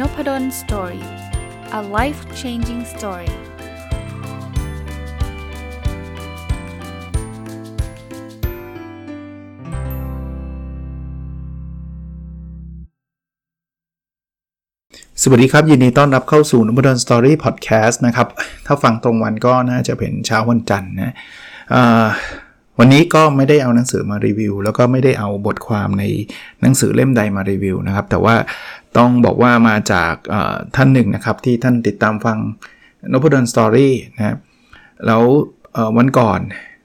Nopadol Story a life changing story สวัสดีครับ ยินดีต้อนรับเข้าสู่น p ด d o สตอรี่พอดแคสต์นะครับ ถ้าฟังตรงวันก็น่าจะเป็นเช้าวันจันทร์นะวันนี้ก็ไม่ได้เอาหนังสือมารีวิว แล้วก็ไม่ได้เอาบทความในหนังสือเล่มใดมารีวิวนะครับ แต่ว่า ต้องบอกว่ามาจากท่านหนึ่งนะครับ ที่ท่านติดตามฟังนพดลสตอรี่นะครับแล้ววันก่อน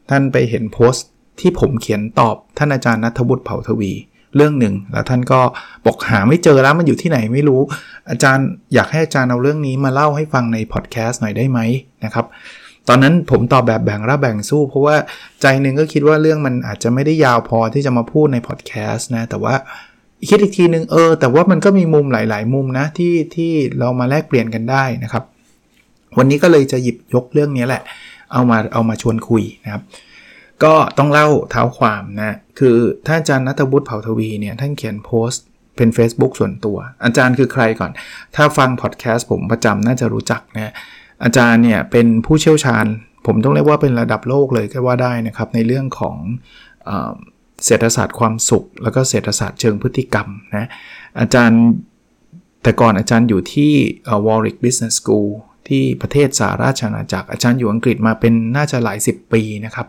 ท่านไปเห็นโพสต์ที่ผมเขียนตอบท่านอาจารย์นัทบุตรเผ่าทวี เรื่องหนึ่ง แล้วท่านก็บอกหาไม่เจอแล้วมันอยู่ที่ไหนไม่รู้ อาจารย์อยากให้อาจารย์เอาเรื่องนี้มาเล่าให้ฟังในพอดแคสต์หน่อยได้ไหมนะครับตอนนั้นผมตอบแบบแบ่งรับแบ่งสู้ เพราะว่าใจหนึ่งก็คิดว่าเรื่องมันอาจจะไม่ได้ยาวพอที่จะมาพูดในพอดแคสต์นะแต่ว่า คิดอีกทีนึงเออ แต่ว่ามันก็มีมุมหลาย ๆ มุมนะที่ที่เรามาแลกเปลี่ยนกันได้นะครับ วันนี้ก็เลยจะหยิบยกเรื่องนี้แหละ เอามาเอามาชวนคุยนะครับ ก็ต้องเล่าเท้าความนะคือท่านอาจารย์นัทบุตรเผ่าทวีเนี่ยท่านเขียนโพสต์เป็น Facebook ส่วนตัว อาจารย์คือใครก่อน ถ้าฟังพอดแคสต์ผมประจำน่าจะรู้จักนะอาจารย์เนี่ยเป็นผู้เชี่ยวชาญ ผมต้องเรียกว่าเป็นระดับโลกเลยก็ว่าได้นะครับ ในเรื่องของ เศรษฐศาสตร์ความสุข แล้วก็เศรษฐศาสตร์เชิงพฤติกรรมนะอาจารย์แต่ก่อนอาจารย์อยู่ที่ Warwick Business School ที่ประเทศสหราชอาณาจักร อาจารย์อยู่อังกฤษมาเป็นน่าจะหลาย 10 ปีนะครับ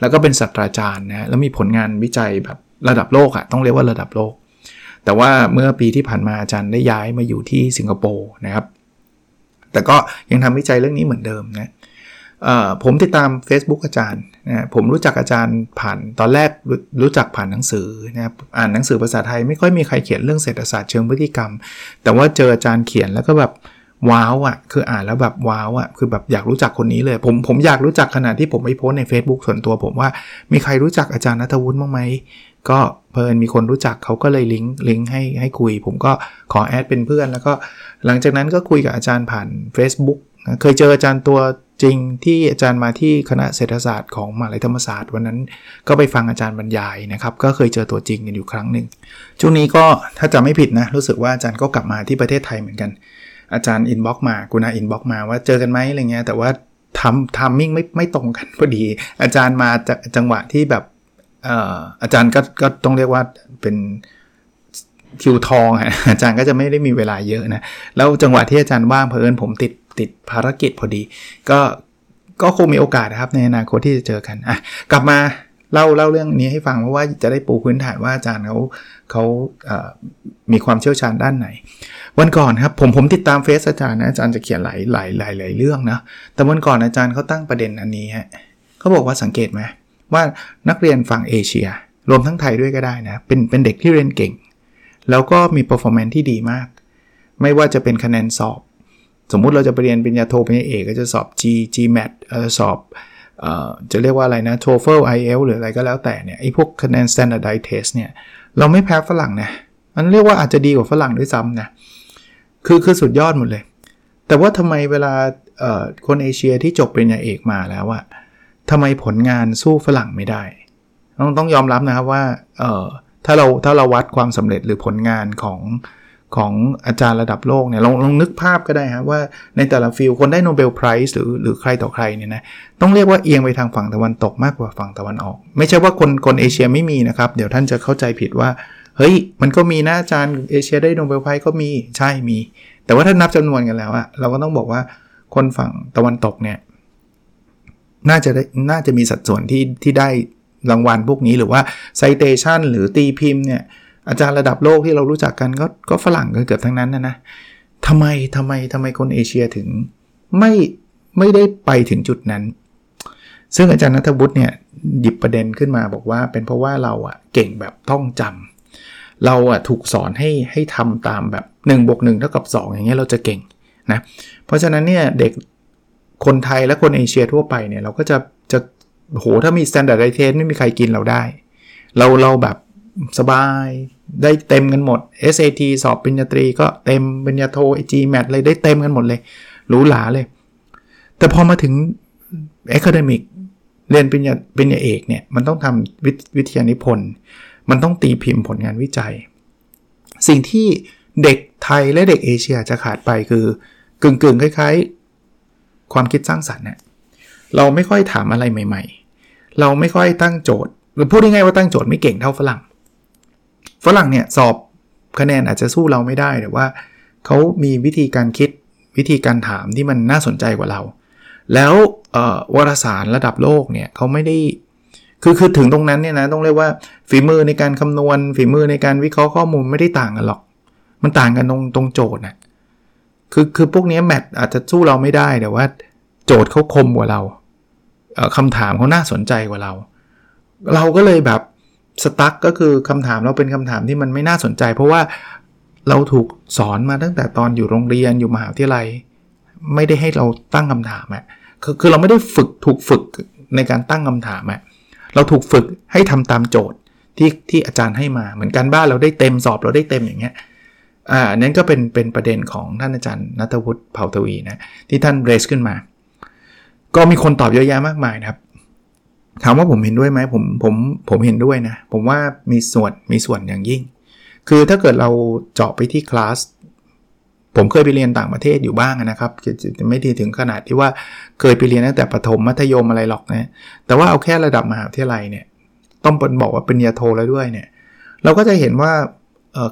แล้วก็เป็นศาสตราจารย์นะแล้วมีผลงานวิจัยแบบระดับโลกอะต้องเรียกว่าระดับโลก แต่ว่าเมื่อปีที่ผ่านมาอาจารย์ได้ย้ายมาอยู่ที่สิงคโปร์นะครับ แต่ก็ยังทำวิจัยเรื่องนี้เหมือนเดิมนะ ผมติดตาม Facebook อาจารย์นะผมรู้จักอาจารย์ผ่านตอนแรกรรู้จักผ่านหนังสือนะครับอ่านหนังสือภาษาไทยไม่ค่อยมีใครเขียนเรื่องเศรษฐศาสตร์เชิงพฤติกรรม แต่ว่าเจออาจารย์เขียนแล้วก็แบบว้าวอะ่ะคืออ่านแล้วแบบว้าวอะ่ะคือแบบอยากรู้จักคนนี้เลย ผมผมอยากรู้จักขนาดที่ผมไปโพสใน Facebook ส่วนตัว ผมว่ามีใครรู้จักอาจารย์นัทวุฒิบ้างไหมก็เพลินมีคนรู้จักเขาก็เลยลิงก์ลิงก์ให้ให้คุย ผมก็ขอ add เป็นเพื่อน แล้วก็หลังจากนั้นก็คุยกับอาจารย์ผ่าน Facebook เคยเจออาจารย์ตัวจริงที่อาจารย์มาที่คณะเศรษฐศาสตร์ของมหาลัยธรรมศาสตร์วันนั้นก็ไปฟังอาจารย์บรรยายนะครับ ก็เคยเจอตัวจริงกันอยู่ครั้งหนึ่งช่วงนี้ก็ถ้าจะไม่ผิดนะ รู้สึกว่าอาจารย์ก็กลับมาที่ประเทศไทยเหมือนกัน อาจารย์ inbox มากรุณา inbox มาว่าเจอกันไหมอะไรเงี้ยแต่ว่าทำ timing ไม่ไม่ตรงกันพอดี อาจารย์มาจากจังหวะที่แบบอาจารย์ก็ก็ต้องเรียกว่าเป็นคิวทองอาจารย์ก็จะไม่ได้มีเวลาเยอะนะ แล้วจังหวะที่อาจารย์ว่างเพลินผมติด ติดภารกิจพอดี ก็ก็คงมีโอกาสนะครับในอนาคตที่จะเจอกันอะกลับมาเล่าเล่าเรื่องนี้ให้ฟังเพราะว่าจะได้ปูพื้นฐานว่าอาจารย์เขาเขามีความเชี่ยวชาญด้านไหน วันก่อนครับผมผมติดตามเฟซอาจารย์นะอาจารย์จะเขียนหลายหลายหลายหลายเรื่องนะแต่วันก่อนอาจารย์เขาตั้งประเด็นอันนี้ฮะเขาบอกว่าสังเกตไหมว่านักเรียนฝั่งเอเชีย รวมทั้งไทยด้วยก็ได้นะเป็นเป็นเด็กที่เรียนเก่ง แล้วก็มี performance ที่ดีมาก ไม่ว่าจะเป็นคะแนนสอบ สมมุติเราจะไปเรียนปริญญาโทปริญญาเอกก็จะสอบ G GMAT เออสอบเอ่อจะเรียกว่าอะไรนะ TOEFL IELTS หรืออะไรก็แล้วแต่เนี่ยไอ้พวกคะแนน standardized test เนี่ยเราไม่แพ้ฝรั่งนะมันเรียกว่าอาจจะดีกว่าฝรั่งด้วยซ้ำนะคือคือสุดยอดหมดเลย แต่ว่าทำไมเวลาคนเอเชียที่จบปริญญาเอกมาแล้วอะทำไมผลงานสู้ฝรั่งไม่ได้ ต้องต้องยอมรับนะครับว่าเอ่อถ้าเราถ้าเราวัดความสำเร็จหรือผลงานของ ของอาจารย์ระดับโลกเนี่ยลองลองนึกภาพก็ได้ครับว่าในแต่ละฟิลคนได้โนเบลไพรส์หรือหรือใครต่อใครเนี่ยนะต้องเรียกว่าเอียงไปทางฝั่งตะวันตกมากกว่าฝั่งตะวันออก ไม่ใช่ว่าคนคนเอเชียไม่มีนะครับ เดี๋ยวท่านจะเข้าใจผิดว่าเฮ้ยมันก็มีนะอาจารย์เอเชียได้โนเบลไพรส์ก็มีใช่มี แต่ว่าถ้านับจำนวนกันแล้วอะเราก็ต้องบอกว่าคนฝั่งตะวันตกเนี่ยน่าจะได้น่าจะมีสัดส่วนที่ที่ได้รางวัลพวกนี้หรือว่า citation หรือตีพิมพ์เนี่ย อาจารย์ระดับโลกที่เรารู้จักกันก็ก็ฝรั่งกันเกือบทั้งนั้นนะนะทำไมทำไมทำไมคนเอเชียถึงไม่ไม่ได้ไปถึงจุดนั้น ซึ่งอาจารย์นัทบุตรเนี่ยหยิบประเด็นขึ้นมาบอกว่า เป็นเพราะว่าเราอะเก่งแบบท่องจำเราอะถูกสอนให้ให้ทำตามแบบ1บวก1เท่ากับ 2 อย่างเงี้ยเราจะเก่งนะเพราะฉะนั้นเนี่ยเด็กคนไทยและคนเอเชียทั่วไปเนี่ยเราก็จะจะโหถ้ามี standardized ไม่มีใครกินเราได้ เราเราแบบ สบายได้เต็มกันหมด SAT สอบปริญญาตรีก็เต็มปริญญาโท GMAT เลยได้เต็มกันหมดเลยหรูหราเลย แต่พอมาถึง academic เรียนปริญญาปริญญาเอกเนี่ยมันต้องทำวิวิทยานิพนธ์ มันต้องตีพิมพ์ผลงานวิจัย สิ่งที่เด็กไทยและเด็กเอเชียจะขาดไปคือกึ่งกึ่งคล้ายๆ ความคิดสร้างสรรค์เนี่ยเราไม่ค่อยถามอะไรใหม่ ๆ เราไม่ค่อยตั้งโจทย์หรือพูดง่ายๆว่าตั้งโจทย์ไม่เก่งเท่าฝรั่ง ฝรั่งเนี่ยสอบคะแนนอาจจะสู้เราไม่ได้แต่ว่าเขามีวิธีการคิดวิธีการถามที่มันน่าสนใจกว่าเรา แล้ววารสารระดับโลกเนี่ยเขาไม่ได้คือคือถึงตรงนั้นเนี่ยนะต้องเรียกว่าฝีมือในการคำนวณ ฝีมือในการวิเคราะห์ข้อมูลไม่ได้ต่างกันหรอก มันต่างกันตรงตรงโจทย์นะคือคือพวกนี้แมทอาจจะสู้เราไม่ได้แต่ว่า โจทย์เขาคมกว่าเราคำถามเขาน่าสนใจกว่าเรา เราก็เลยแบบ สตั๊กก็คือคำถามเราเป็นคำถามที่มันไม่น่าสนใจ เพราะว่าเราถูกสอนมาตั้งแต่ตอนอยู่โรงเรียนอยู่มหาวิทยาลัย ไม่ได้ให้เราตั้งคำถามอะคือคือเราไม่ได้ฝึกถูกฝึกในการตั้งคำถามอะเราถูกฝึกให้ทำตามโจทย์ที่ที่อาจารย์ให้มาเหมือนกันบ้านเราได้เต็มสอบเราได้เต็มอย่างเงี้ยอ่านั้นก็เป็นเป็นประเด็นของท่านอาจารย์นัทวุฒิเผ่าทวีนะที่ท่านเรสขึ้นมา ก็มีคนตอบเยอะแยะมากมายนะครับ ถามว่าผมเห็นด้วยไหมผมผมผมเห็นด้วยนะ ผมว่ามีส่วนมีส่วนอย่างยิ่ง คือถ้าเกิดเราเจาะไปที่คลาสผมเคยไปเรียนต่างประเทศอยู่บ้างนะครับจะไม่ดีถึงขนาดที่ว่าเคยไปเรียนตั้งแต่ประถมมัธยมอะไรหรอกนะแต่ว่าเอาแค่ระดับมหาวิทยาลัยเนี่ยต้องบอกว่าเป็นยาโทแล้วด้วยเนี่ยเราก็จะเห็นว่า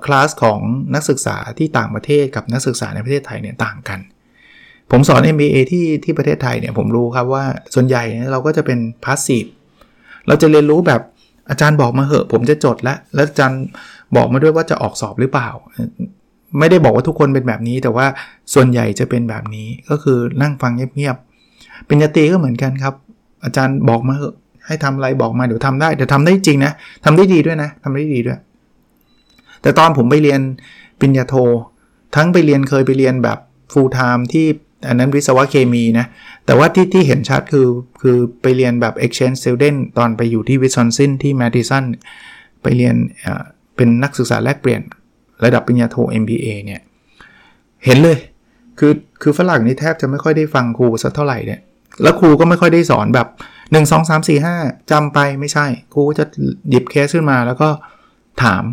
คลาสของนักศึกษาที่ต่างประเทศกับนักศึกษาในประเทศไทยเนี่ยต่างกัน ผมสอน MBA ที่ที่ประเทศไทยเนี่ยผมรู้ครับว่าส่วนใหญ่เราก็จะเป็นพาสซีฟเราจะเรียนรู้แบบอาจารย์บอกมาเหอะ ผมจะจดแล้ว แล้วอาจารย์บอกมาด้วยว่าจะออกสอบหรือเปล่า ไม่ได้บอกว่าทุกคนเป็นแบบนี้ แต่ว่าส่วนใหญ่จะเป็นแบบนี้ก็คือนั่งฟังเงียบๆเป็นยตีก็เหมือนกันครับ อาจารย์บอกมาเหอะ ให้ทำอะไรบอกมาเดี๋ยวทำได้เดี๋ยวทำได้จริงนะทำได้ดีด้วยนะทำได้ดีด้วย แต่ตอนผมไปเรียนปริญญาโท ทั้งไปเรียนเคยไปเรียนแบบ full time ที่ อันนั้นวิศวะเคมีนะ แต่ว่าที่ที่เห็นชัดคือคือไปเรียนแบบ exchange student ตอนไปอยู่ที่วิสซอนซินที่แมดิสันไปเรียนเป็นนักศึกษาแลกเปลี่ยนระดับปริญญาโท MBA เนี่ย เห็นเลย คือคือฝรั่งนี่แทบจะไม่ค่อยได้ฟังครูสักเท่าไหร่เนี่ยแล้วครูก็ไม่ค่อยได้สอนแบบ 1 2 3 4 5จำไปไม่ใช่ ครูจะหยิบเคสขึ้นมาแล้วก็ถาม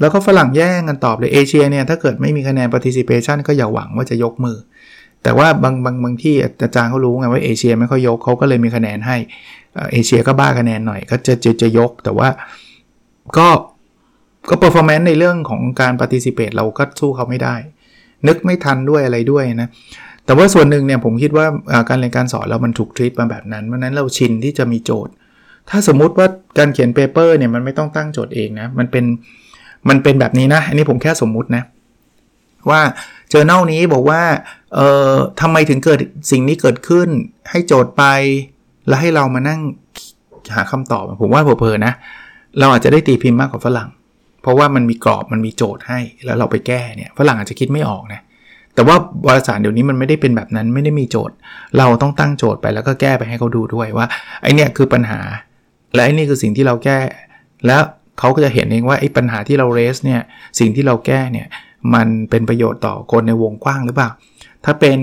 แล้วก็ฝรั่งแย่งกันตอบเลยเอเชียเนี่ย ถ้าเกิดไม่มีคะแนน participation ก็อย่าหวังว่าจะยกมือ แต่ว่าบางบางบางที่อาจารย์เขารู้ไงว่าเอเชียไม่ค่อยยกเขาก็เลยมีคะแนนให้เอเชียก็บ้าคะแนนหน่อยก็จะจะจะยก แต่ว่าก็ก็ performance ในเรื่องของการปฏิสิเ t e เราก็สู้เขาไม่ได้ นึกไม่ทันด้วยอะไรด้วยนะ แต่ว่าส่วนหนึ่งเนี่ยผมคิดว่าการเรียนการสอนเรามันถูก treat มาแบบนั้นเพราะนั้นเราชินที่จะมีโจทย์ ถ้าสมมุติว่าการเขียนเปเปอร์เนี่ยมันไม่ต้องตั้งโจทย์เองนะมันเป็นมันเป็นแบบนี้นะ อันนี้ผมแค่สมมุตินะว่า เจอเน่านี้บอกว่าเอ่อทำไมถึงเกิดสิ่งนี้เกิดขึ้น ให้โจทย์ไป แล้วให้เรามานั่งหาคำตอบ ผมว่าเพอๆนะ เราอาจจะได้ตีพิมพ์มากกว่าฝรั่ง เพราะว่ามันมีกรอบมันมีโจทย์ให้แล้วเราไปแก้เนี่ยฝรั่งอาจจะคิดไม่ออกนะแต่ว่าวารสารเดี๋ยวนี้มันไม่ได้เป็นแบบนั้นไม่ได้มีโจทย์ เราต้องตั้งโจทย์ไปแล้วก็แก้ไปให้เขาดูด้วยว่าไอเนี่ยคือปัญหา และไอนี่คือสิ่งที่เราแก้ แล้วเขาก็จะเห็นเองว่าไอปัญหาที่เรา raise เนี่ยสิ่งที่เราแก้เนี่ย มันเป็นประโยชน์ต่อคนในวงกว้างหรือเปล่า ถ้าเป็น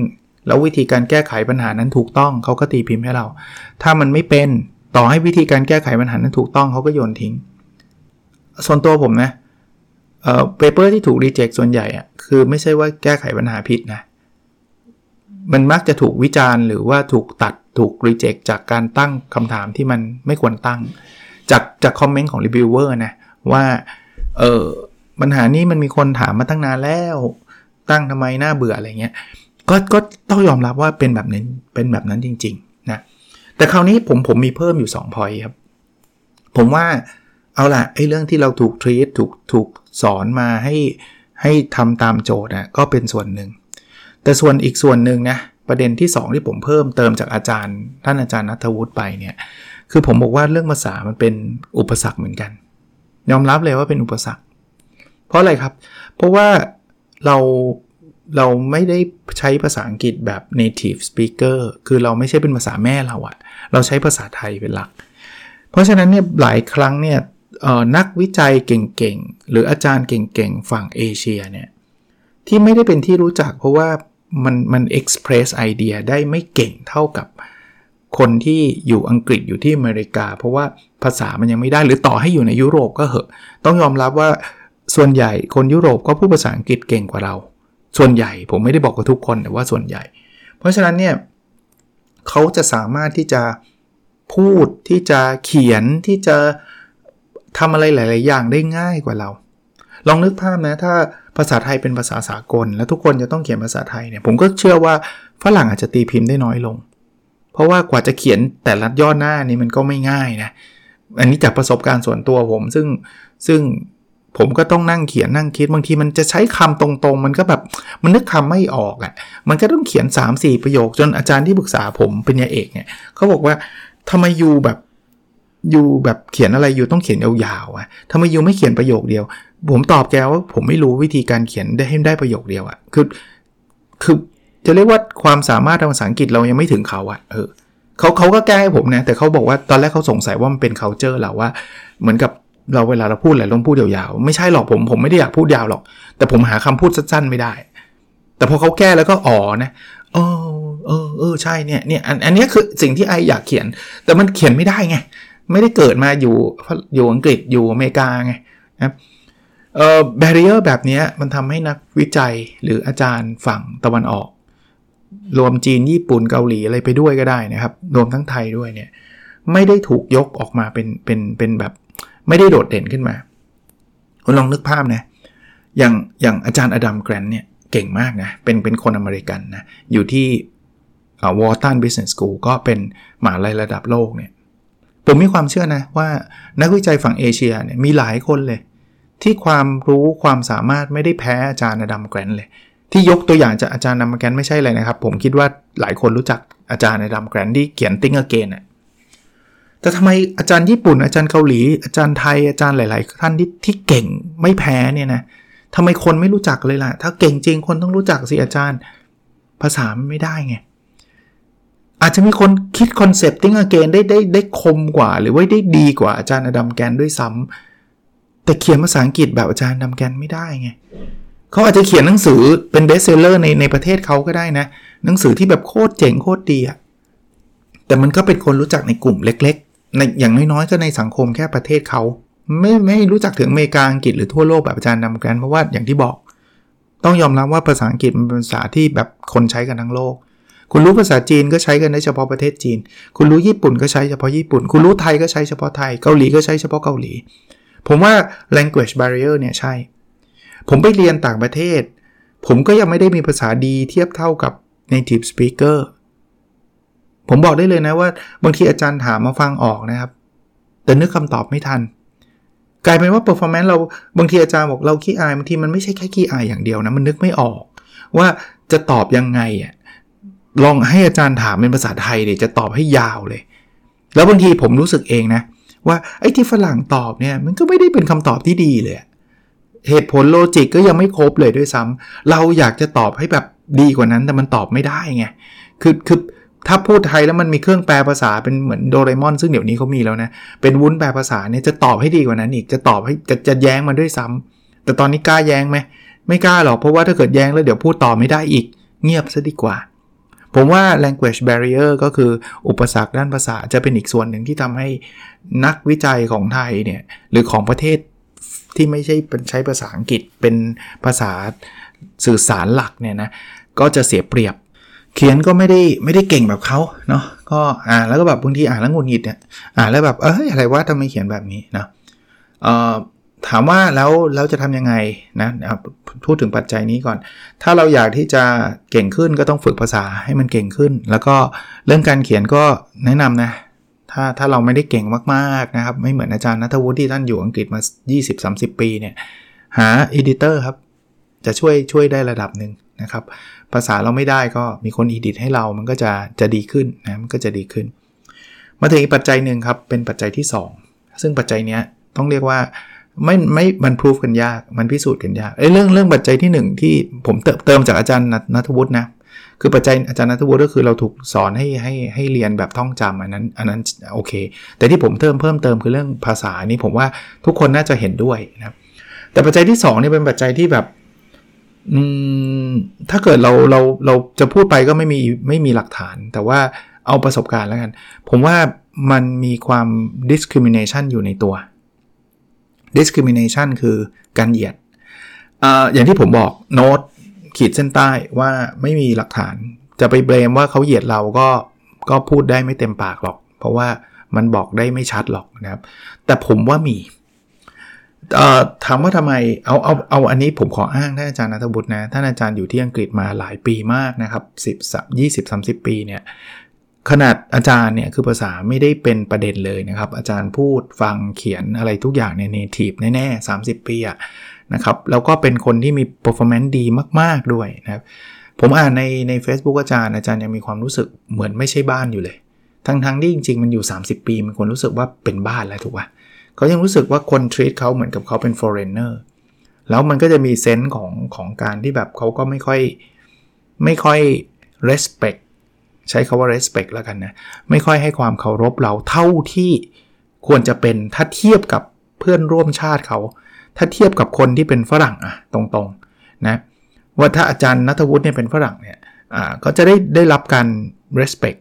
แล้ววิธีการแก้ไขปัญหานั้นถูกต้องเขาก็ตีพิมพ์ให้เรา ถ้ามันไม่เป็นต่อให้วิธีการแก้ไขปัญหานั้นถูกต้องเขาก็โยนทิ้ง ส่วนตัวผมนะเอ่อ paper ที่ถูก reject ส่วนใหญ่อะคือไม่ใช่ว่าแก้ไขปัญหาผิดนะ มันมักจะถูกวิจารณ์หรือว่าถูกตัดถูกรีเจ็คจากการตั้งคำถามที่มันไม่ควรตั้ง จากจากคอมเมนต์ของรีวิวเวอร์นะว่าเออ ปัญหานี้มันมีคนถามมาตั้งนานแล้ว ตั้งทำไมหน้าเบื่ออะไรเงี้ยก็ก็ต้องยอมรับว่าเป็นแบบนั้นเป็นแบบนั้นจริงๆนะแต่คราวนี้ผมผมมีเพิ่มอยู่2พอยครับ ผมว่าเอาล่ะไอ้เรื่องที่เราถูกทรีตถูกถูกสอนมาให้ให้ทำตามโจทย์นะก็เป็นส่วนหนึ่ง แต่ส่วนอีกส่วนหนึ่งนะประเด็นที่ 2 ที่ผมเพิ่มเติมจากอาจารย์ ท่านอาจารย์นัทวุฒิไปเนี่ยคือผมบอกว่าเรื่องภาษามันเป็นอุปสรรคเหมือนกัน ยอมรับเลยว่าเป็นอุปสรรค เพราะอะไรครับ เพราะว่าเราเราไม่ได้ใช้ภาษาอังกฤษแบบ native speaker คือเราไม่ใช่เป็นภาษาแม่เราอะเราใช้ภาษาไทยเป็นหลัก เพราะฉะนั้นเนี่ยหลายครั้งเนี่ยนักวิจัยเก่งๆ หรืออาจารย์เก่งๆ ฝั่งเอเชียเนี่ยที่ไม่ได้เป็นที่รู้จักเพราะว่ามันมันเอ็กซ์เพรสไอเดียได้ไม่เก่งเท่ากับคนที่อยู่อังกฤษอยู่ที่อเมริกา เพราะว่าภาษามันยังไม่ได้หรือต่อให้อยู่ในยุโรปก็เหอะ ต้องยอมรับว่า ส่วนใหญ่คนยุโรปก็พูดภาษาอังกฤษเก่งกว่าเรา ส่วนใหญ่ผมไม่ได้บอกกับทุกคนแต่ว่าส่วนใหญ่ เพราะฉะนั้นเนี่ยเขาจะสามารถที่จะพูดที่จะเขียนที่จะทำอะไรหลาย ๆ อย่างได้ง่ายกว่าเรา ลองนึกภาพนะถ้าภาษาไทยเป็นภาษาสากล แล้วทุกคนจะต้องเขียนภาษาไทยเนี่ยผมก็เชื่อว่าฝรั่งอาจจะตีพิมพ์ได้น้อยลง เพราะว่ากว่าจะเขียนแต่ละย่อหน้านี่มันก็ไม่ง่ายนะอันนี้จากประสบการณ์ส่วนตัวผม ซึ่งซึ่ง ผมก็ต้องนั่งเขียนนั่งคิดบางทีมันจะใช้คำตรงๆ มันก็แบบมันนึกคำไม่ออกอะ่ะมันก็ต้องเขียน 3-4 ประโยคจนอาจารย์ที่ปรึกษาผมเป็นยาเอกเนี่ยเขาบอกว่าทำไมยูแบบยูแบบเขียนอะไรยูต้องเขียนยาวๆอะ่ะทำไมยูไม่เขียนประโยคเดียว ผมตอบแกว่าผมไม่รู้วิธีการเขียนได้ให้ได้ประโยคเดียวอะ่ะคือคือจะเรียกว่าความสามารถทางภาษาอังกฤษเรายังไม่ถึงเขาอะเออเขาเขาก็แก้ให้ผมนะแต่เขาบอกว่าตอนแรกเขาสงสัยว่ามันเป็น culture เราว่า เหมือนกับ เราเวลาเราพูดอะไรต้องพูดยาวๆ ไม่ใช่หรอกผมผมไม่ได้อยากพูดยาวหรอก แต่ผมหาคำพูดสั้นๆไม่ได้ แต่พอเขาแก้แล้วก็อ๋อนะเออเออเออใช่เนี่ยเนี่ยอันอันนี้คือสิ่งที่ไออยากเขียน แต่มันเขียนไม่ได้ไง ไม่ได้เกิดมาอยู่อยู่อังกฤษอยู่อเมริกาไงนะเอ่อแบเรียร์แบบนี้มันทำให้นักวิจัยหรืออาจารย์ฝั่งตะวันออก รวมจีนญี่ปุ่นเกาหลีอะไรไปด้วยก็ได้นะครับ รวมทั้งไทยด้วยเนี่ย ไม่ได้ถูกยกออกมาเป็นเป็นเป็นแบบ ไม่ได้โดดเด่นขึ้นมาคุณลองนึกภาพนะอย่างอย่างอาจารย์ Adam Grant เนี่ยเก่งมากนะเป็นเป็นคนอเมริกันนะอยู่ที่วอร์ตันบิสเนสสกูลก็เป็นหมหาลัยระดับโลกเนี่ยผมมีความเชื่อนะว่านักวิจัยฝั่งเอเชียเนี่ยมีหลายคนเลย ที่ความรู้ความสามารถไม่ได้แพ้อาจารย์ Adam Grant เลย ที่ยกตัวอย่างจากอาจารย์ Adam Grant ไม่ใช่เลยนะครับ ผมคิดว่าหลายคนรู้จักอาจารย์ Adam Grant ที่เขียน Think Again อะ แต่ทำไมอาจารย์ญี่ปุ่น อาจารย์เกาหลี อาจารย์ไทยอาจารย์หลาย ๆ ท่านที่ที่เก่งไม่แพ้เนี่ยนะทำไมคนไม่รู้จักเลยล่ะ ถ้าเก่งจริงคนต้องรู้จักสิอาจารย์ ภาษาไม่ได้ไง อาจจะมีคนคิด concept Think Again ได้ได้ได้คมกว่า หรือว่าได้ดีกว่าอาจารย์ Adam Grant ด้วยซ้ำแต่เขียนภาษาอังกฤษแบบอาจารย์ Adam Grant ไม่ได้ไงเขาอาจจะเขียนหนังสือเป็น bestseller ในในประเทศเขาก็ได้นะ หนังสือที่แบบโคตรเจ๋งโคตรดีอะแต่มันก็เป็นคนรู้จักในกลุ่มเล็ก ในอย่างน้อยๆก็ในสังคมแค่ประเทศเขา ไม่ไม่รู้จักถึงอเมริกาอังกฤษหรือทั่วโลกแบบอาจารย์นำกันเพราะว่าอย่างที่บอก ต้องยอมรับว่าภาษาอังกฤษมันเป็นภาษาที่แบบคนใช้กันทั้งโลก คุณรู้ภาษาจีนก็ใช้กันได้เฉพาะประเทศจีน คุณรู้ญี่ปุ่นก็ใช้เฉพาะญี่ปุ่น คุณรู้ไทยก็ใช้เฉพาะไทย เกาหลีก็ใช้เฉพาะเกาหลี ผมว่า language barrier เนี่ยใช่ ผมไปเรียนต่างประเทศ ผมก็ยังไม่ได้มีภาษาดีเทียบเท่ากับ native speaker ผมบอกได้เลยนะว่าบางทีอาจารย์ถามมาฟังออกนะครับ แต่นึกคำตอบไม่ทัน กลายเป็นว่า performance เราบางทีอาจารย์บอกเราขี้อายบางทีมันไม่ใช่แค่ขี้อายอย่างเดียวนะมันนึกไม่ออก ว่าจะตอบยังไงอะลองให้อาจารย์ถามเป็นภาษาไทยเดี๋ยวจะตอบให้ยาวเลย แล้วบางทีผมรู้สึกเองนะ ว่าไอ้ที่ฝรั่งตอบเนี่ยมันก็ไม่ได้เป็นคำตอบที่ดีเลย เหตุผล logic ก็ยังไม่ครบเลยด้วยซ้ำเราอยากจะตอบให้แบบดีกว่านั้นแต่มันตอบไม่ได้ไงคือคือ ถ้าพูดไทยแล้วมันมีเครื่องแปลภาษาเป็นเหมือนโดเรมอน ซึ่งเดี๋ยวนี้เขามีแล้วนะ เป็นวุ้นแปลภาษาเนี่ยจะตอบให้ดีกว่านั้นอีกจะตอบให้จะจะแย้งมันด้วยซ้ำแต่ตอนนี้กล้าแย้งไหมไม่กล้าหรอกเพราะว่าถ้าเกิดแย้งแล้วเดี๋ยวพูดต่อไม่ได้อีก เงียบซะดีกว่า ผมว่า language barrier ก็คืออุปสรรคด้านภาษาจะเป็นอีกส่วนหนึ่งที่ทำให้นักวิจัยของไทยเนี่ยหรือของประเทศที่ไม่ใช่ใช้ภาษาอังกฤษเป็นภาษาสื่อสารหลักเนี่ยนะก็จะเสียเปรียบ เขียนก็ไม่ได้ไม่ได้เก่งแบบเขาเนาะก็อ่านแล้วก็แบบบางทีอ่านแล้วงุนหิดเนี่ยอ่านแล้วแบบเอออะไรวะทำไมเขียนแบบนี้นะเอ่อถามว่าแล้วแล้วจะทํำยังไงนะพูดถึงปัจจัยนี้ก่อน ถ้าเราอยากที่จะเก่งขึ้นก็ต้องฝึกภาษาให้มันเก่งขึ้น แล้วก็เรื่องการเขียนก็แนะนำนะถ้าถ้าเราไม่ได้เก่งมากๆนะครับ ไม่เหมือนอาจารย์นัทวุฒิที่ท่านอยู่อังกฤษมา 20-30 ปีเนี่ยหา editor ครับ จะช่วยช่วยได้ระดับหนึ่งนะครับ ภาษาเราไม่ได้ก็มีคน edit ให้เรามันก็จะจะดีขึ้นนะมันก็จะดีขึ้น มาถึงอีกปัจจัยหนึ่งครับเป็นปัจจัยที่ 2 ซึ่งปัจจัยนี้ต้องเรียกว่าไม่ไม่มันพิสูจน์กันยากมันพิสูจน์กันยากไอ้เรื่องเรื่องปัจจัยที่ 1 ที่ผมเติมเติมจากอาจารย์นัทวุฒินะคือปัจจัยอาจารย์นัทวุฒิก็คือเราถูกสอนให้ให้ให้เรียนแบบท่องจำอันนั้นอันนั้นโอเค แต่ที่ผมเติมเพิ่มเติมคือเรื่องภาษานี้ผมว่าทุกคนน่าจะเห็นด้วยนะแต่ปัจจัยที่2นี่เป็นปัจจัยที่แบบ อืมถ้าเกิดเราเราเราจะพูดไปก็ไม่มีไม่มีหลักฐาน แต่ว่าเอาประสบการณ์แล้วกัน ผมว่ามันมีความ discrimination อยู่ในตัว discrimination คือการเหยียดอย่างที่ผมบอกโน้ตขีดเส้นใต้ว่าไม่มีหลักฐาน จะไป blame ว่าเขาเหยียดเราก็ก็พูดได้ไม่เต็มปากหรอก เพราะว่ามันบอกได้ไม่ชัดหรอกนะครับ แต่ผมว่ามี ถามว่าทำไมเอาเอาเอาอันนี้ผมขออ้างท่านอาจารย์นัทวุฒินะท่านอาจารย์อยู่ที่อังกฤษมาหลายปีมากนะครับ10 20 30ปีเนี่ยขนาดอาจารย์เนี่ยคือภาษาไม่ได้เป็นประเด็นเลยนะครับ อาจารย์พูดฟังเขียนอะไรทุกอย่างใน native แน่ๆ 30 ปีอะนะครับแล้วก็เป็นคนที่มี performance ดีมากๆด้วยนะครับผมอ่านในใน Facebook อาจารย์อาจารย์ยังมีความรู้สึกเหมือนไม่ใช่บ้านอยู่เลย ทั้งๆที่จริง ๆ มันอยู่ 30 ปี มันควรรู้สึกว่าเป็นบ้านแล้วถูกป่ะ เขายังรู้สึกว่าคน treat เขาเหมือนกับเขาเป็น foreigner แล้วมันก็จะมีเซนส์ของของการที่แบบเขาก็ไม่ค่อยไม่ค่อย respect ใช้คาว่า respect แล้วกันนะ ไม่ค่อยให้ความเคารพเราเท่าที่ควรจะเป็นถ้าเทียบกับเพื่อนร่วมชาติเขา ถ้าเทียบกับคนที่เป็นฝรั่งอะตรงๆนะว่าถ้าอาจารย์นัทวุฒิเนี่ยเป็นฝรั่งเนี่ยอ่าก็จะได้ได้รับการ respect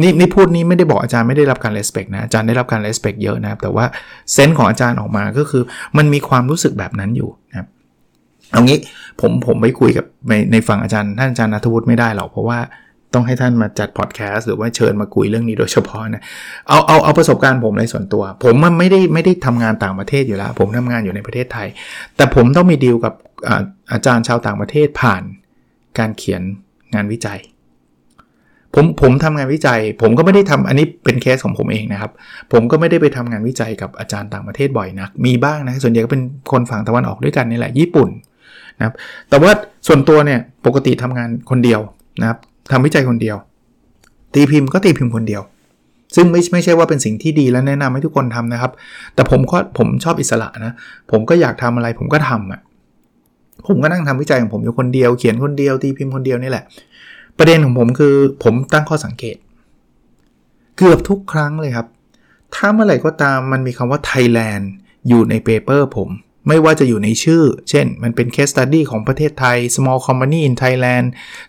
นี่นี่พูดนี้ไม่ได้บอกอาจารย์ไม่ได้รับการ respect นะอาจารย์ได้รับการ respect เยอะนะครับแต่ว่าเซนส์ของอาจารย์ออกมาก็คือ มันมีความรู้สึกแบบนั้นอยู่นะครับเอางี้ผมผมไปคุยกับในในฝั่งอาจารย์ท่านอาจารย์นัทวุฒิไม่ได้หรอกเพราะว่าต้องให้ท่านมาจัดพอดแคสต์หรือว่าเชิญมาคุยเรื่องนี้โดยเฉพาะนะเอาเอาเอาประสบการณ์ผมในส่วนตัว ผมมันไม่ได้ไม่ได้ทำงานต่างประเทศอยู่แล้ว ผมทำงานอยู่ในประเทศไทย แต่ผมต้องมีดีลกับออาจารย์ชาวต่างประเทศผ่านการเขียนงานวิจัย ผมผมทำงานวิจัย ผมก็ไม่ได้ทำอันนี้เป็นเคสของผมเองนะครับ ผมก็ไม่ได้ไปทำงานวิจัยกับอาจารย์ต่างประเทศบ่อยนัก มีบ้างนะ ส่วนใหญ่ก็เป็นคนฝั่งตะวันออกด้วยกันนี่แหละญี่ปุ่นนะครับแต่ว่าส่วนตัวเนี่ยปกติทำงานคนเดียวนะครับทำวิจัยคนเดียว ตีพิมพ์ก็ตีพิมพ์คนเดียว ซึ่งไม่ไม่ใช่ว่าเป็นสิ่งที่ดีและแนะนำให้ทุกคนทำนะครับ แต่ผมก็ผมชอบอิสระนะ ผมก็อยากทำอะไรผมก็ทำอะผมก็นั่งทำวิจัยของผมอยู่คนเดียว เขียนคนเดียวตีพิมพ์คนเดียวนี่แหละ ประเด็นของผมคือผมตั้งข้อสังเกต เกือบทุกครั้งเลยครับ ถ้าเมื่อไหร่ก็ตามมันมีคำว่า Thailand อยู่ในเปเปอร์ผม ไม่ว่าจะอยู่ในชื่อ เช่น มันเป็น case study ของประเทศไทย small company in Thailand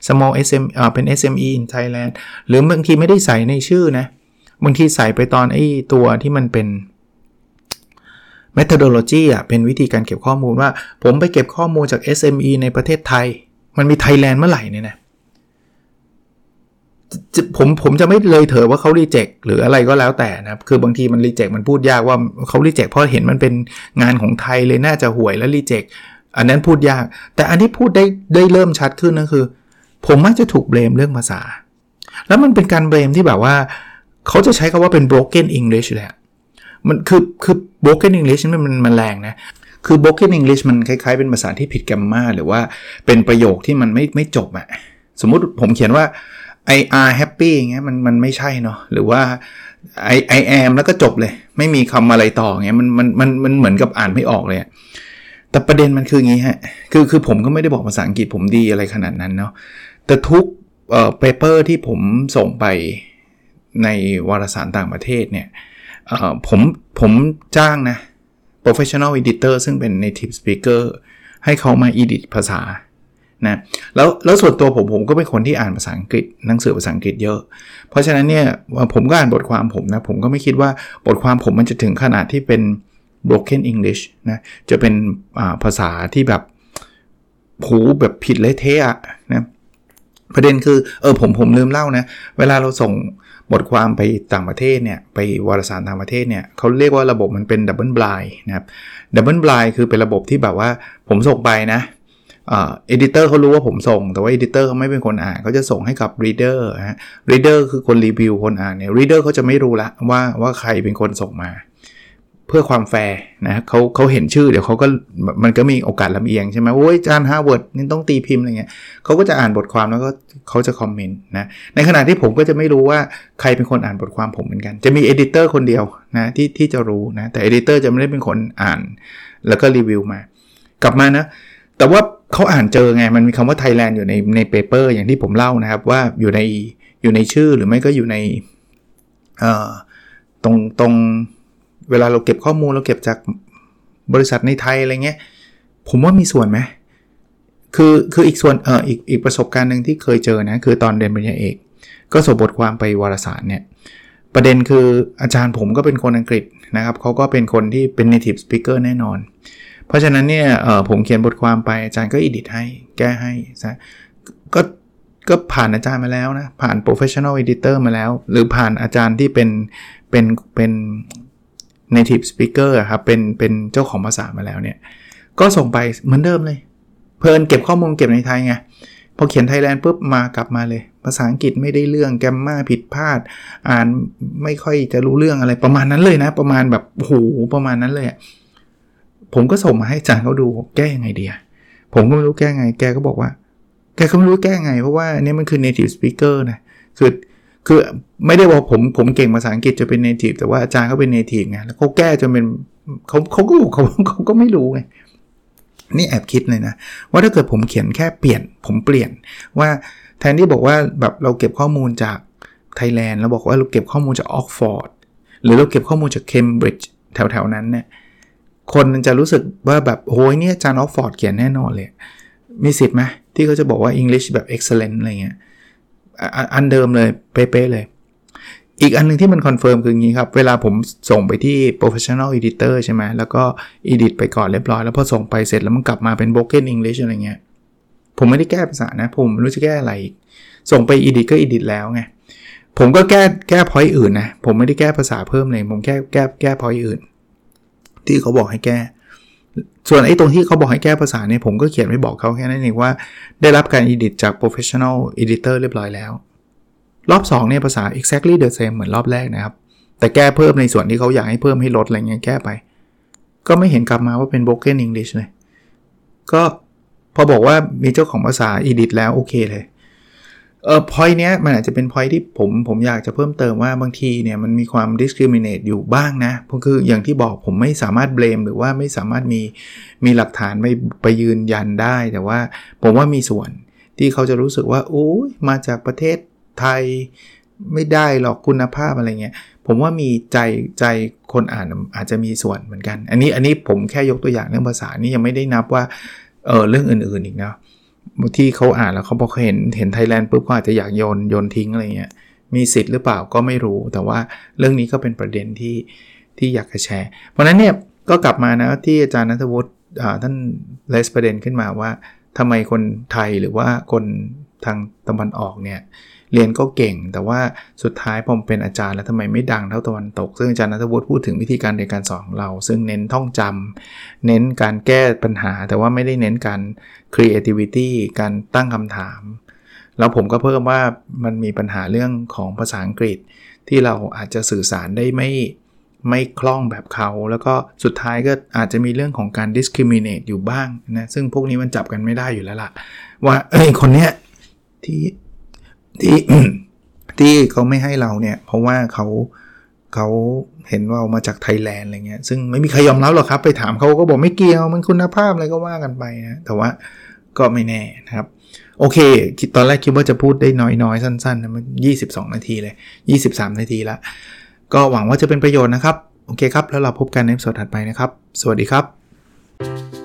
small SM อ่าเป็น SME in Thailand หรือบางทีไม่ได้ใส่ในชื่อนะ บางทีใส่ไปตอนไอ้ตัวที่มันเป็น methodology อะเป็นวิธีการเก็บข้อมูลว่า ผมไปเก็บข้อมูลจาก SME ในประเทศไทย มันมี Thailand เมื่อไหร่เนี่ยนะ ผมผมจะไม่เลยเถอะว่าเขารีเจ็คหรืออะไรก็แล้วแต่นะครับ คือบางทีมันรีเจ็คมันพูดยากว่าเขารีเจ็คเพราะเห็นมันเป็นงานของไทยเลยน่าจะห่วยแล้วรีเจ็คอันนั้นพูดยาก แต่อันที่พูดได้ได้เริ่มชัดขึ้นก็คือ ผมมักจะถูกเบลมเรื่องภาษา แล้วมันเป็นการเบลมที่แบบว่า เขาจะใช้คาว่าเป็น broken English แหละมันคือคือ broken English มันมันมันแรงนะคือ broken English มันคล้ายๆ เป็นภาษาที่ผิดแกรมมาหรือว่าเป็นประโยคที่มันไม่ไม่จบอะสมมุติผมเขียนว่า I are happy อย่างเงี้ยมันมันไม่ใช่เนาะหรือว่า I I am แล้วก็จบเลย ไม่มีคำอะไรต่อเงี้ยมันมันมันมันเหมือนกับอ่านไม่ออกเลยแต่ประเด็นมันคืออย่างงี้ฮะคือคือผมก็ไม่ได้บอกภาษาอังกฤษผมดีอะไรขนาดนั้นเนาะแต่ทุกเอ่อเปเปอร์ที่ผมส่งไปในวารสารต่างประเทศเนี่ยเอ่อผมผมจ้างนะ professional editor ซึ่งเป็น native speaker ให้เขามา edit ภาษา นะแล้วแล้วส่วนตัวผมผมก็เป็นคนที่อ่านภาษาอังกฤษหนังสือภาษาอังกฤษเยอะ เพราะฉะนั้นเนี่ยผมก็อ่านบทความผมนะผมก็ไม่คิดว่าบทความผมมันจะถึงขนาดที่เป็น broken English นะจะเป็นภาษาที่แบบโหแบบผิดเละเทะนะประเด็นคือเออผมผมลืมเล่านะ เวลาเราส่งบทความไปต่างประเทศเนี่ย ไปวารสารต่างประเทศเนี่ยเขาเรียกว่าระบบมันเป็น double blind นะครับ double blind คือเป็นระบบที่แบบว่าผมส่งไปนะ เeditor เขารู้ว่าผมส่ง แต่ว่า editor เขาไม่เป็นคนอ่านเขาจะส่งให้กับ reader ฮะ reader คือคนรีวิวคนอ่านเนี่ย reader เขาจะไม่รู้ละว่าว่าใครเป็นคนส่งมา เพื่อความแฟร์นะเขาเขาเห็นชื่อเดี๋ยวเขาก็มันก็มีโอกาสลำเอียงใช่ไหมโอ้ยจารย์วาร์ดนี่ต้องตีพิมพ์อะไรเงี้ยเขาก็จะอ่านบทความแล้วก็เขาจะ comment นะในขณะที่ผมก็จะไม่รู้ว่าใครเป็นคนอ่านบทความผมเหมือนกัน จะมี editor คนเดียวนะที่ที่จะรู้นะแต่ editor จะไม่ได้เป็นคนอ่าน แล้วก็รีวิวมากลับมานะ แต่ว่าเขาอ่านเจอไง มันมีคำว่าไทยแลนด์อยู่ในในเปเปอร์อย่างที่ผมเล่านะครับ ว่าอยู่ในอยู่ในชื่อหรือไม่ก็อยู่ในตรงตรงเวลาเราเก็บข้อมูลเราเก็บจากบริษัทในไทยอะไรเงี้ย ผมว่ามีส่วนไหมคือคืออีกส่วนเอ่ออีกอีกประสบการณ์หนึ่งที่เคยเจอนะคือตอนเรียนปริญญาเอก ก็ส่งบทความไปวารสารเนี่ยประเด็นคืออาจารย์ผมก็เป็นคนอังกฤษนะครับเขาก็เป็นคนที่เป็น native speaker แน่นอน เพราะฉะนั้นเนี่ยผมเขียนบทความไปอาจารย์ก็อิดิทให้แก้ให้นะก็ก็ผ่านอาจารย์มาแล้วนะ ผ่าน professional editor มาแล้ว หรือผ่านอาจารย์ที่เป็นเป็นเป็น native speaker ครับเป็นเป็นเจ้าของภาษามาแล้วเนี่ย ก็ส่งไปเหมือนเดิมเลย เพลินเก็บข้อมูลเก็บในไทยไงพอเขียนไทยแลนด์ปุ๊บมากลับมาเลย ภาษาอังกฤษไม่ได้เรื่องแกมมาผิดพลาด อ่านไม่ค่อยจะรู้เรื่องอะไรประมาณนั้นเลยนะ ประมาณแบบโหประมาณนั้นเลย ผมก็ส่งมาให้อาจารย์เขาดูแก้ยังไงดีผมก็ไม่รู้แก้ไง แกก็บอกว่า แกก็ไม่รู้แก้ไง เพราะว่านี่มันคือ native speaker นะ คือ คือไม่ได้บอกผม ผมเก่งภาษาอังกฤษจะเป็น native แต่ว่าอาจารย์เขาเป็น native ไง แล้วเขาแก้จนเป็นเขาเขาก็เขาเขาก็ไม่รู้ไง นี่แอบคิดเลยนะ ว่าถ้าเกิดผมเขียนแค่เปลี่ยน ผมเปลี่ยนว่าแทนที่บอกว่าแบบเราเก็บข้อมูลจากไทยแลนด์เราบอกว่าเราเก็บข้อมูลจากออกฟอร์ดหรือเราเก็บข้อมูลจากเคมบริดจ์แถวๆนั้นเนี่ย คนจะรู้สึกว่าแบบโอ้ยเนี่ยจารย์ดเขียนแน่นอนเลย มีสิทธิ์ไหมที่เขาจะบอกว่า English แบบ excellent อะไรเงี้ยอันเดิมเลยเป๊ะๆเลย อีกอันนึงที่มัน confirm คืออย่างนี้ครับ เวลาผมส่งไปที่ professional editor ใช่ไหมแล้วก็ edit ไปก่อนเรียบร้อย แล้วพอส่งไปเสร็จแล้วมันกลับมาเป็น broken English อะไรเงี้ยผมไม่ได้แก้ภาษานะ ผมไม่รู้จะแก้อะไรอีก ส่งไป edit ก็ edit แล้วไงผมก็แก้แก้พอยต์อื่นนะ ผมไม่ได้แก้ภาษาเพิ่มเลย ผมแก้แก้แก้พอยต์อื่น ที่เขาบอกให้แก้ ส่วนไอ้ตรงที่เขาบอกให้แก้ภาษาเนี่ยผมก็เขียนไว้บอกเขาแค่นั้นเองว่า ได้รับการ edit จาก professional editor เรียบร้อยแล้ว รอบ2เนี่ยภาษา exactly the same เหมือนรอบแรกนะครับ แต่แก้เพิ่มในส่วนที่เขาอยากให้เพิ่มให้ลดอะไรเงี้ยแก้ไป ก็ไม่เห็นกลับมาว่าเป็น broken English เลยก็พอบอกว่ามีเจ้าของภาษา edit แล้วโอเคเลย เออ point เนี้ยมันอาจจะเป็น point ที่ผมผมอยากจะเพิ่มเติมว่าบางทีเนี่ยมันมีความ discriminate อยู่บ้างนะเพราะคืออย่างที่บอกผมไม่สามารถ blame หรือว่าไม่สามารถมีมีหลักฐานไปไปยืนยันได้ แต่ว่าผมว่ามีส่วนที่เขาจะรู้สึกว่าโอ้ยมาจากประเทศไทยไม่ได้หรอกคุณภาพอะไรเงี้ยผมว่ามีใจใจคนอ่านอาจจะมีส่วนเหมือนกัน อันนี้อันนี้ผมแค่ยกตัวอย่างเรื่องภาษานี่ยังไม่ได้นับว่าเออเรื่องอื่นๆอีกเนาะ ที่เขาอ่านแล้วเขาบอกเห็นเห็นไทยแลนด์ปุ๊บก็อาจจะอยากโยนโยนทิ้งอะไรเงี้ยมีสิทธิ์หรือเปล่าก็ไม่รู้ แต่ว่าเรื่องนี้ก็เป็นประเด็นที่ที่อยากจะแชร์ เพราะนั้นเนี่ยก็กลับมานะที่อาจารย์นัทวุฒิท่านเลสประเด็นขึ้นมาว่าทำไมคนไทยหรือว่าคนทางตะวันออกเนี่ย เรียนก็เก่ง แต่ว่าสุดท้ายผมเป็นอาจารย์แล้วทำไมไม่ดังเท่าตะวันตก ซึ่งอาจารย์นัทวุฒิพูดถึงวิธีการเรียนการสอนของเรา ซึ่งเน้นท่องจำเน้นการแก้ปัญหา แต่ว่าไม่ได้เน้นการ creativity การตั้งคำถาม แล้วผมก็เพิ่มว่ามันมีปัญหาเรื่องของภาษาอังกฤษ ที่เราอาจจะสื่อสารได้ไม่ไม่คล่องแบบเขา แล้วก็สุดท้ายก็อาจจะมีเรื่องของการ discriminate อยู่บ้างนะ ซึ่งพวกนี้มันจับกันไม่ได้อยู่แล้วล่ะ ว่าเอ้ยคนเนี้ยที่ ที่ที่เขาไม่ให้เราเนี่ย เพราะว่าเขาเขาเห็นว่ามาจากไทยแลนด์อะไรเงี้ย ซึ่งไม่มีใครยอมรับหรอกครับ ไปถามเขาก็บอกไม่เกี่ยว มันคุณภาพอะไรก็ว่ากันไปนะ แต่ว่าก็ไม่แน่นะครับ โอเค ตอนแรกคิดว่าจะพูดได้น้อยๆ สั้นๆนะมัน22 นาทีเลย 23 นาทีละ ก็หวังว่าจะเป็นประโยชน์นะครับ โอเคครับ แล้วเราพบกันในสดถัดไปนะครับ สวัสดีครับ